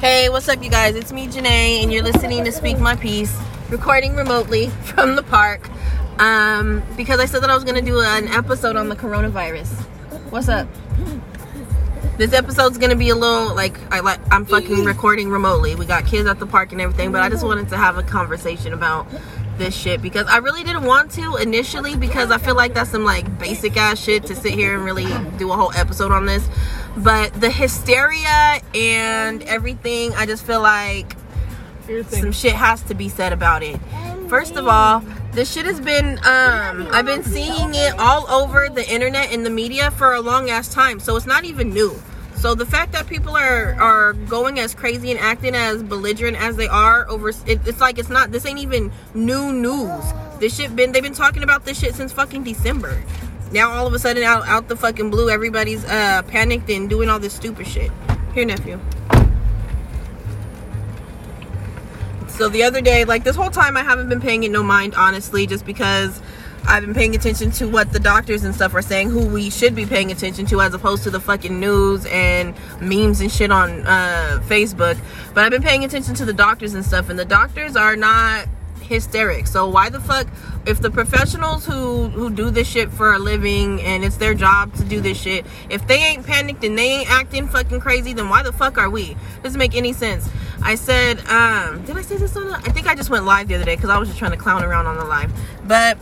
Hey, what's up, you guys? It's me, Janae, and you're listening to Speak My Piece, recording remotely from the park. Um, because I said that I was gonna do an episode on the coronavirus. What's up? This episode's gonna be a little like I like I'm fucking recording remotely. We got kids at the park and everything, but I just wanted to have a conversation about this shit because I really didn't want to initially because I feel like that's some like basic ass shit to sit here and really do a whole episode on this. But the hysteria and everything, I just feel like some shit has to be said about it. First of all, this shit has been um I've been seeing it all over the internet and the media for a long ass time. So it's not even new. So the fact that people are are going as crazy and acting as belligerent as they are over it, it's like it's not this ain't even new news. This shit been they've been talking about this shit since fucking December. Now all of a sudden out out the fucking blue everybody's uh panicked and doing all this stupid shit. Here nephew. So the other day, like this whole time I haven't been paying it no mind honestly just because I've been paying attention to what the doctors and stuff are saying, who we should be paying attention to, as opposed to the fucking news and memes and shit on uh, Facebook. But I've been paying attention to the doctors and stuff, and the doctors are not hysteric. So why the fuck, if the professionals who who do this shit for a living and it's their job to do this shit, if they ain't panicked and they ain't acting fucking crazy, then why the fuck are we? Doesn't make any sense. I said, um, did I say this on? The, I think I just went live the other day because I was just trying to clown around on the live, but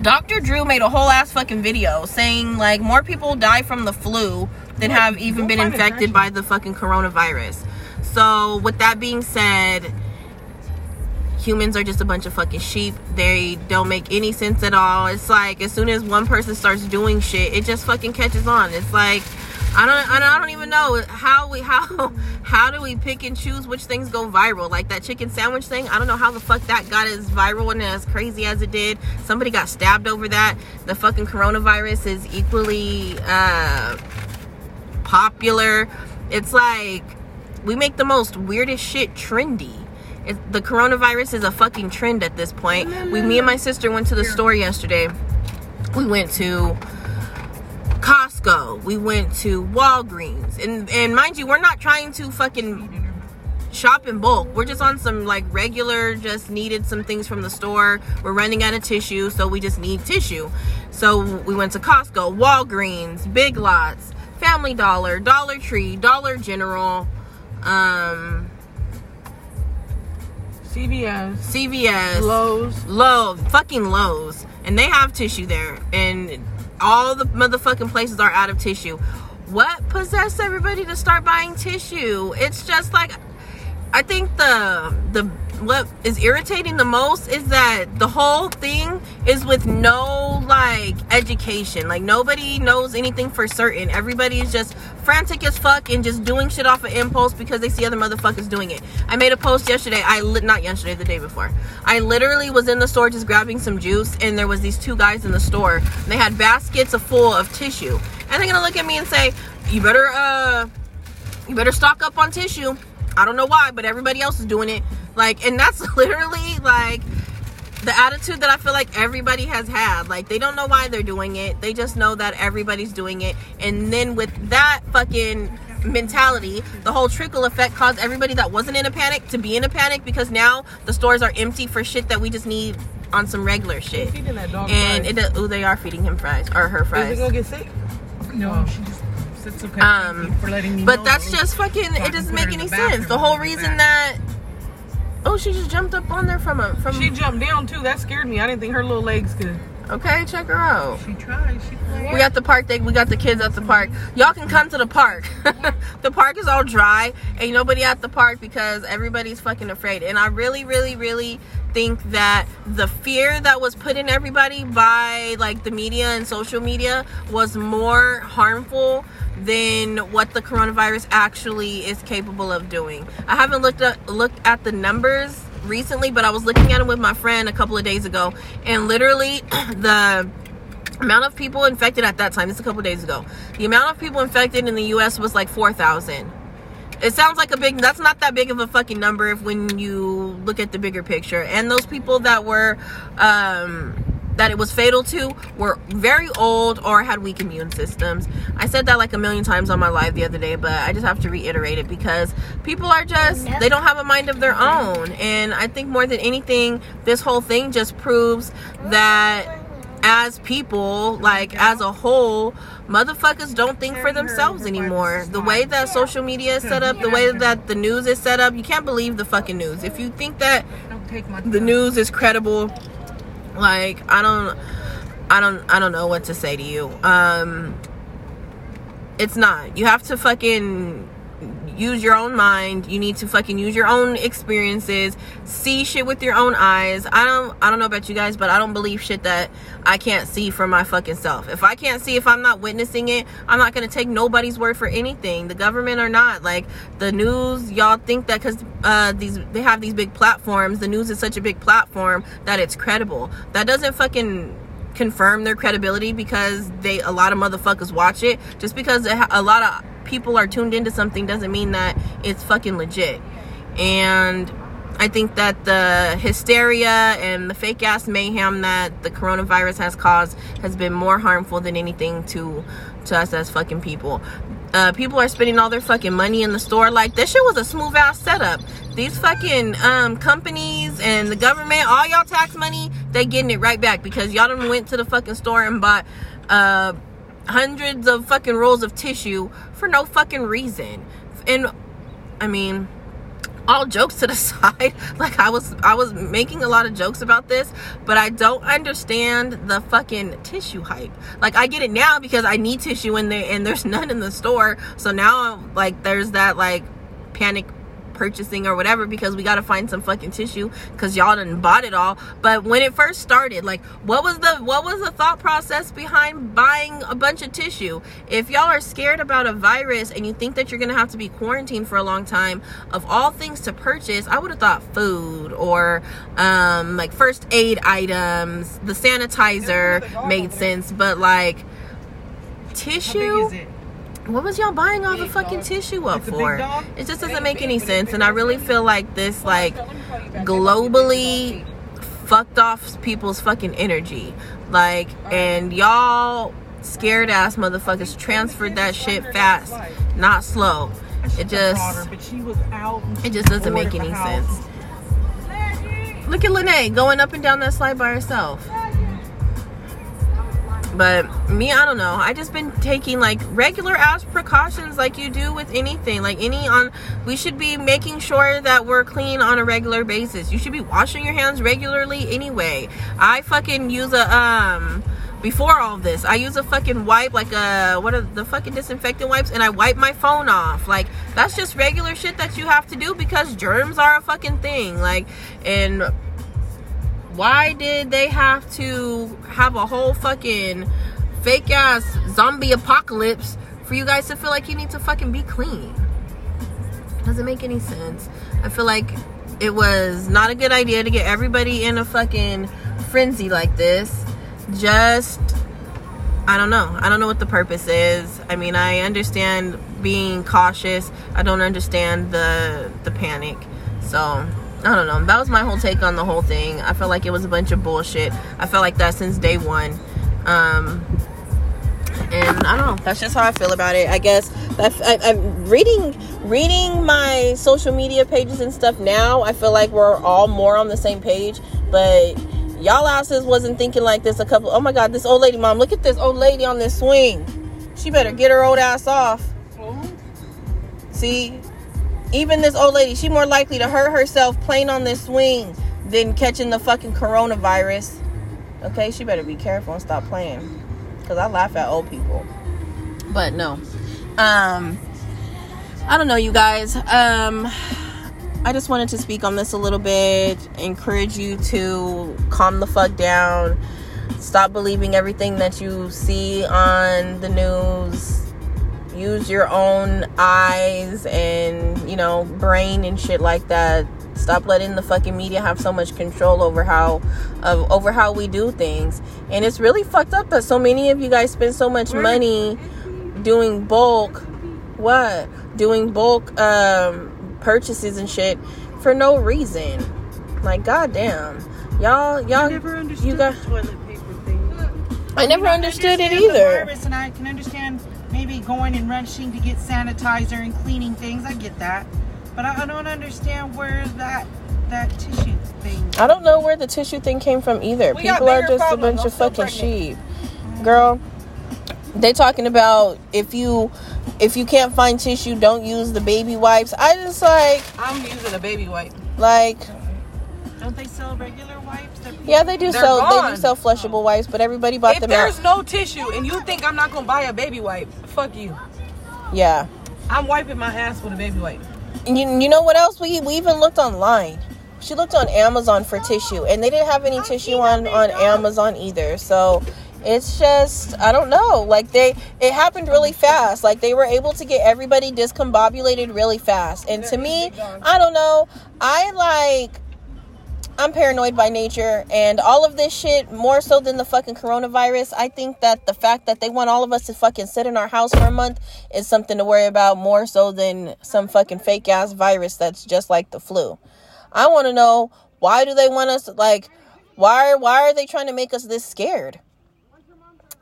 Dr. Drew made a whole ass fucking video saying like more people die from the flu than have even been infected by the fucking coronavirus. So, with that being said, humans are just a bunch of fucking sheep. They don't make any sense at all. It's like as soon as one person starts doing shit, it just fucking catches on. It's like I don't, I don't, even know how we, how, how do we pick and choose which things go viral? Like that chicken sandwich thing. I don't know how the fuck that got as viral and as crazy as it did. Somebody got stabbed over that. The fucking coronavirus is equally uh, popular. It's like we make the most weirdest shit trendy. The coronavirus is a fucking trend at this point. We, me and my sister went to the store yesterday. We went to Costco. We went to Walgreens. And and mind you, we're not trying to fucking shop in bulk. We're just on some like regular, just needed some things from the store. We're running out of tissue, so we just need tissue. So we went to Costco, Walgreens, Big Lots, Family Dollar, Dollar Tree, Dollar General, um, CVS, CVS, Lowe's, Lowe's, fucking Lowe's, and they have tissue there, and all the motherfucking places are out of tissue. What possessed everybody to start buying tissue? It's just like I think the the what is irritating the most is that the whole thing is with no like education. Like nobody knows anything for certain. Everybody is just frantic as fuck and just doing shit off of impulse because they see other motherfuckers doing it. I made a post yesterday. I li- not yesterday, the day before. I literally was in the store just grabbing some juice and there was these two guys in the store. they had baskets full of tissue. And they're gonna look at me and say, "You better uh, you better stock up on tissue." I don't know why, but everybody else is doing it. Like, and that's literally like the attitude that I feel like everybody has had. Like, they don't know why they're doing it. They just know that everybody's doing it. And then with that fucking mentality, the whole trickle effect caused everybody that wasn't in a panic to be in a panic because now the stores are empty for shit that we just need on some regular shit. and it, oh, they are feeding him fries or her fries. Is he gonna get sick? No, oh. she just it's okay. Um, for letting me but that's just fucking. It doesn't make any sense. The whole reason that. Oh, she just jumped up on there from a from. She jumped down too. That scared me. I didn't think her little legs could. Okay, check her out. She tried. She played. We got the park thing. We got the kids at the park. Y'all can come to the park. the park is all dry. Ain't nobody at the park because everybody's fucking afraid. And I really, really, really think that the fear that was put in everybody by like the media and social media was more harmful than what the coronavirus actually is capable of doing. I haven't looked at looked at the numbers recently, but I was looking at them with my friend a couple of days ago, and literally the amount of people infected at that time, this a couple of days ago, the amount of people infected in the US was like 4,000. It sounds like a big, that's not that big of a fucking number if when you look at the bigger picture. And those people that were, um, that it was fatal to were very old or had weak immune systems. I said that like a million times on my live the other day, but I just have to reiterate it because people are just they don't have a mind of their own. And I think more than anything, this whole thing just proves that as people, like as a whole, motherfuckers don't think for themselves anymore. The way that social media is set up, the way that the news is set up, you can't believe the fucking news. If you think that Don't take my the news is credible, like I don't I don't I don't know what to say to you. Um it's not. You have to fucking use your own mind. You need to fucking use your own experiences. See shit with your own eyes. I don't I don't know about you guys, but I don't believe shit that I can't see for my fucking self. If I can't see if I'm not witnessing it, I'm not going to take nobody's word for anything. The government or not. Like the news, y'all think that cuz uh these they have these big platforms, the news is such a big platform that it's credible. That doesn't fucking confirm their credibility because they a lot of motherfuckers watch it just because a lot of people are tuned into something doesn't mean that it's fucking legit. And i think that the hysteria and the fake ass mayhem that the coronavirus has caused has been more harmful than anything to to us as fucking people. Uh, people are spending all their fucking money in the store. Like this shit was a smooth ass setup. These fucking um, companies and the government all y'all tax money they getting it right back because y'all done went to the fucking store and bought uh, hundreds of fucking rolls of tissue for no fucking reason. And i mean all jokes to the side like i was i was making a lot of jokes about this but i don't understand the fucking tissue hype. Like i get it now because i need tissue in there and there's none in the store. So now like there's that like panic purchasing or whatever because we got to find some fucking tissue because y'all didn't bought it all. But when it first started like what was the what was the thought process behind buying a bunch of tissue? If y'all are scared about a virus and you think that you're gonna have to be quarantined for a long time of all things to purchase i would have thought food or um like first aid items the sanitizer made sense but like tissue big is it? What was y'all buying all the fucking tissue up It's a big for? It just doesn't make any sense, and I really feel like this like globally fucked off people's fucking energy. Like, and y'all scared ass motherfuckers transferred that shit fast, not slow. It just her, but she was out and it just doesn't make any sense. Look at Lene going up and down that slide by herself. But me, I don't know. I just been taking like regular ass precautions like you do with anything. Like any on we should be making sure that we're clean on a regular basis. You should be washing your hands regularly anyway. I fucking use a um before all this, I use a fucking wipe, like a what are the fucking disinfectant wipes, and I wipe my phone off. Like that's just regular shit that you have to do because germs are a fucking thing. Like, and why did they have to have a whole fucking fake ass zombie apocalypse for you guys to feel like you need to fucking be clean? Doesn't make any sense. I feel like it was not a good idea to get everybody in a fucking frenzy like this. Just I don't know. I don't know what the purpose is. I mean, I understand being cautious. I don't understand the the panic. So, I don't know. That was my whole take on the whole thing. I felt like it was a bunch of bullshit. I felt like that since day 1. Um and I don't know. That's just how I feel about it. I guess I, I'm reading reading my social media pages and stuff now. I feel like we're all more on the same page, but y'all asses wasn't thinking like this a couple. Oh my god, this old lady, mom, look at this old lady on this swing. She better get her old ass off. See, even this old lady, she more likely to hurt herself playing on this swing than catching the fucking coronavirus. Okay, she better be careful and stop playing. Cause I laugh at old people. But no. Um I don't know you guys. Um I just wanted to speak on this a little bit, encourage you to calm the fuck down. Stop believing everything that you see on the news. Use your own eyes and, you know, brain and shit like that. Stop letting the fucking media have so much control over how of over how we do things. And it's really fucked up that so many of you guys spend so much money doing bulk what? Doing bulk um purchases and shit for no reason. Like goddamn. Y'all y'all I never understood you got the toilet paper I never mean, understood it understand the either. and I can understand going and rushing to get sanitizer and cleaning things. I get that, but I, I don't understand where that that tissue thing. I don't know where the tissue thing came from either. We People are just a bunch I'm of fucking pregnant. sheep. Girl, they talking about if you if you can't find tissue, don't use the baby wipes. I just like I'm using a baby wipe. like Don't they sell regular wipes? Yeah, they do They're sell they do sell flushable wipes, but everybody bought If them there's out. no tissue and you think I'm not gonna buy a baby wipe, fuck you. Yeah. I'm wiping my ass with a baby wipe. And you, you know what else? We, we even looked online. She looked on Amazon for tissue, and they didn't have any tissue on, on Amazon either. So it's just, I don't know. Like, they, it happened really fast. Like, they were able to get everybody discombobulated really fast. And to me, I don't know. I like, I'm paranoid by nature, and all of this shit, more so than the fucking coronavirus, I think that the fact that they want all of us to fucking sit in our house for a month is something to worry about more so than some fucking fake ass virus that's just like the flu. I want to know why do they want us like why why are they trying to make us this scared?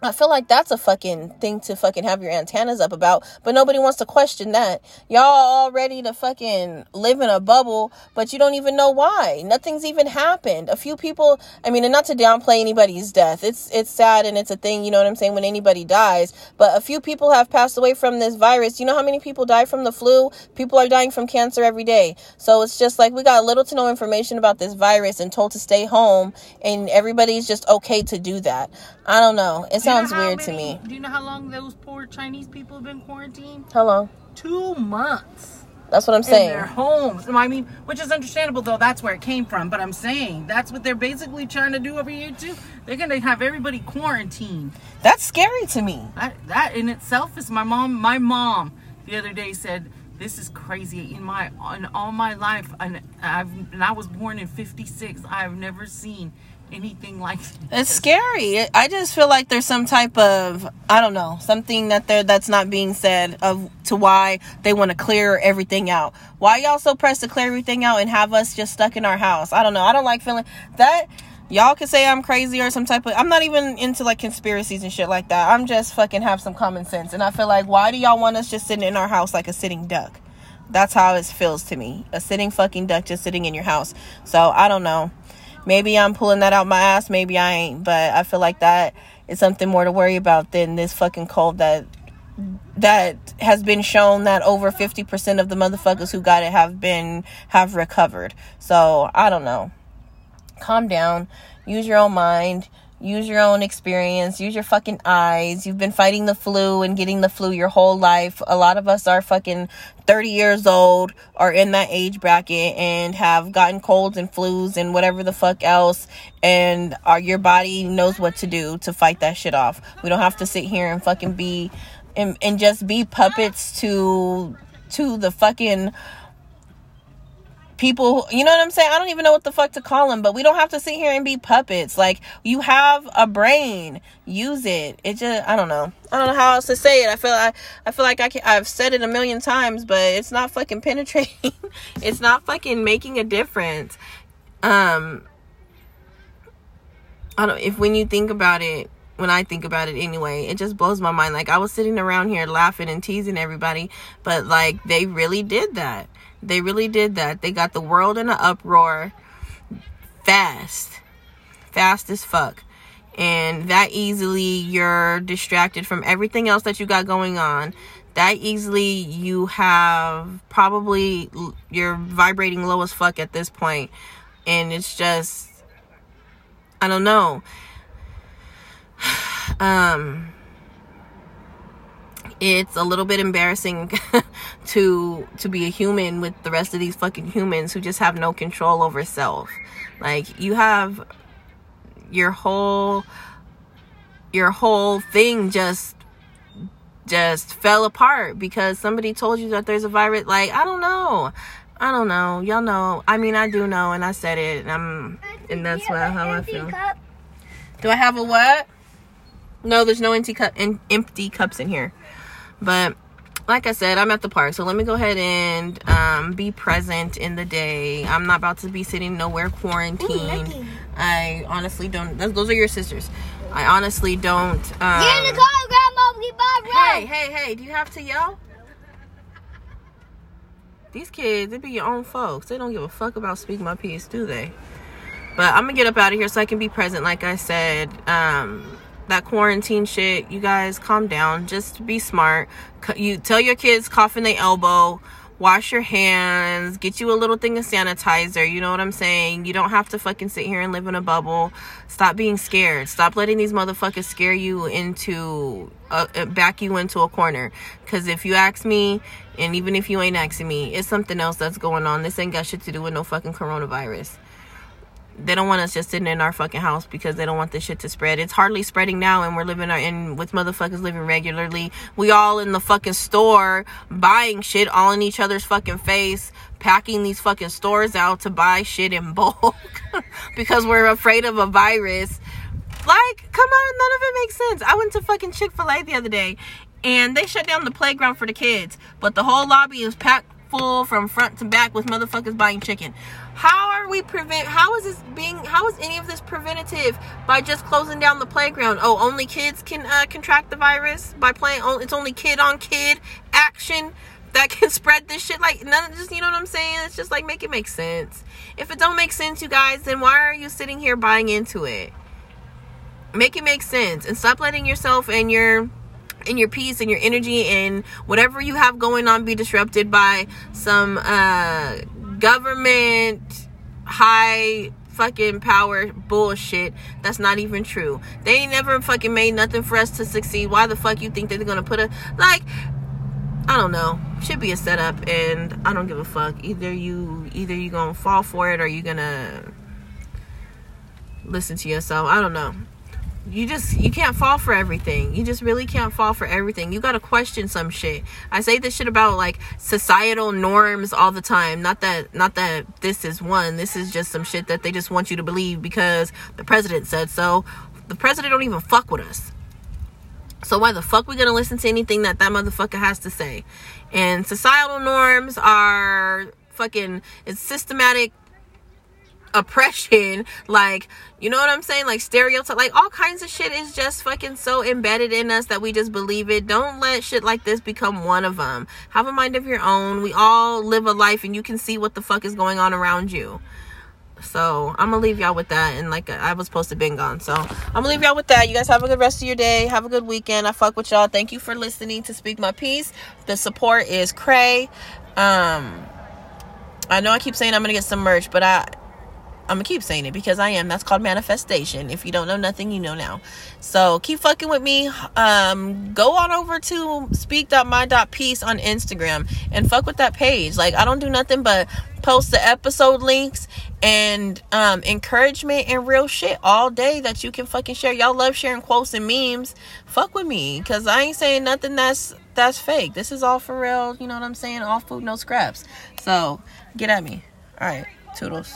I feel like that's a fucking thing to fucking have your antennas up about, but nobody wants to question that. Y'all all ready to fucking live in a bubble, but you don't even know why. Nothing's even happened. A few people, I mean, and not to downplay anybody's death. It's it's sad and it's a thing, you know what I'm saying, when anybody dies, but a few people have passed away from this virus. You know how many people die from the flu? People are dying from cancer every day. So it's just like we got little to no information about this virus and told to stay home and everybody's just okay to do that. I don't know. It Do you know sounds how weird to me. Do you know how long those poor Chinese people have been quarantined? Hello. Two months That's what I'm in their saying. homes. I mean, which is understandable though. That's where it came from. But I'm saying that's what they're basically trying to do over here too. They're gonna have everybody quarantined. That's scary to me. That that in itself is my mom. My mom the other day said, "This is crazy. In my in all my life, and I've and I was born in '56. I've never seen anything like. It's scary. I just feel like there's some type of I don't know something that there that's not being said of to why they want to clear everything out. Why y'all so pressed to clear everything out and have us just stuck in our house? I don't know. I don't like feeling that. Y'all can say I'm crazy or some type of. I'm not even into like conspiracies and shit like that. I'm just fucking have some common sense. And I feel like why do y'all want us just sitting in our house like a sitting duck? That's how it feels to me. A sitting fucking duck just sitting in your house. So I don't know. Maybe I'm pulling that out my ass. Maybe I ain't. But I feel like that is something more to worry about than this fucking cold that that has been shown that over 50% of the motherfuckers who got it have been have recovered. So I don't know. Calm down. Use your own mind. Use your own experience. Use your fucking eyes. You've been fighting the flu and getting the flu your whole life. A lot of us are fucking 30 years old, are in that age bracket, and have gotten colds and flus and whatever the fuck else. And our, your body knows what to do to fight that shit off. We don't have to sit here and fucking be and, and just be puppets to to the fucking people you know what i'm saying? I don't even know what the fuck to call them but we don't have to sit here and be puppets. Like you have a brain. Use it. It just i don't know. I don't know how else to say it. I feel i, I feel like I can, i've said it a million times but it's not fucking penetrating. It's not fucking making a difference. Um i don't if when you think about it when I think about it anyway, it just blows my mind. Like I was sitting around here laughing and teasing everybody, but like they really did that. They really did that. They got the world in an uproar fast. Fast as fuck. And that easily you're distracted from everything else that you got going on. That easily you have probably you're vibrating low as fuck at this point. And it's just I don't know um it's a little bit embarrassing to to be a human with the rest of these fucking humans who just have no control over self. Like you have your whole your whole thing just just fell apart because somebody told you that there's a virus. Like i don't know. I don't know. Y'all know. I mean i do know and i said it and i'm and that's what, how i feel. do i have a what? No, there's no empty cup in, empty cups in here. But like I said, I'm at the park, so let me go ahead and um, be present in the day. I'm not about to be sitting nowhere quarantined. I honestly don't. Those, those are your sisters. I honestly don't. Um, Get in the car, Grandma. We buy Hey, hey, hey! Do you have to yell? These kids, they be your own folks. They don't give a fuck about speaking my piece, do they? But I'm gonna get up out of here so I can be present. Like I said, um, that quarantine shit. You guys, calm down. Just be smart. You tell your kids cough in their elbow. Wash your hands. Get you a little thing of sanitizer. You know what I'm saying? You don't have to fucking sit here and live in a bubble. Stop being scared. Stop letting these motherfuckers scare you into uh, uh, back you into a corner. Cause if you ask me, and even if you ain't asking me, it's something else that's going on. This ain't got shit to do with no fucking coronavirus they don't want us just sitting in our fucking house because they don't want this shit to spread. It's hardly spreading now, and we're living our, in with motherfuckers living regularly. We all in the fucking store buying shit all in each other's fucking face, packing these fucking stores out to buy shit in bulk because we're afraid of a virus. Like, come on, none of it makes sense. I went to fucking Chick Fil A the other day, and they shut down the playground for the kids, but the whole lobby is packed full from front to back with motherfuckers buying chicken. How are we prevent? How is this being? How is any of this preventative by just closing down the playground? Oh, only kids can uh, contract the virus by playing. It's only kid on kid action that can spread this shit. Like none of just you know what I'm saying. It's just like make it make sense. If it don't make sense, you guys, then why are you sitting here buying into it? Make it make sense and stop letting yourself and your and your peace and your energy and whatever you have going on be disrupted by some uh government high fucking power bullshit that's not even true. They ain't never fucking made nothing for us to succeed. Why the fuck you think they're gonna put a like I don't know. Should be a setup and I don't give a fuck. Either you either you gonna fall for it or you gonna listen to yourself. I don't know you just you can't fall for everything. You just really can't fall for everything. You gotta question some shit. I say this shit about like societal norms all the time. Not that not that this is one. This is just some shit that they just want you to believe because the president said so. The president don't even fuck with us. So why the fuck we gonna listen to anything that that motherfucker has to say? And societal norms are fucking it's systematic oppression. Like you know what i'm saying? Like stereotype like all kinds of shit is just fucking so embedded in us that we just believe it. Don't let shit like this become one of them have a mind of your own. We all live a life and you can see what the fuck is going on around you. So i'm gonna leave y'all with that and like i was supposed to been gone. So i'm gonna leave y'all with that. You guys have a good rest of your day. Have a good weekend. I fuck with y'all. Thank you for listening to speak my piece the support is cray. Um i know i keep saying i'm gonna get some merch but i I'm gonna keep saying it because I am. That's called manifestation. If you don't know nothing, you know now. So keep fucking with me. Um, go on over to speak.my.peace on Instagram and fuck with that page. Like I don't do nothing but post the episode links and um encouragement and real shit all day that you can fucking share. Y'all love sharing quotes and memes. Fuck with me. Cause I ain't saying nothing that's that's fake. This is all for real, you know what I'm saying? All food, no scraps. So get at me. Alright, toodles.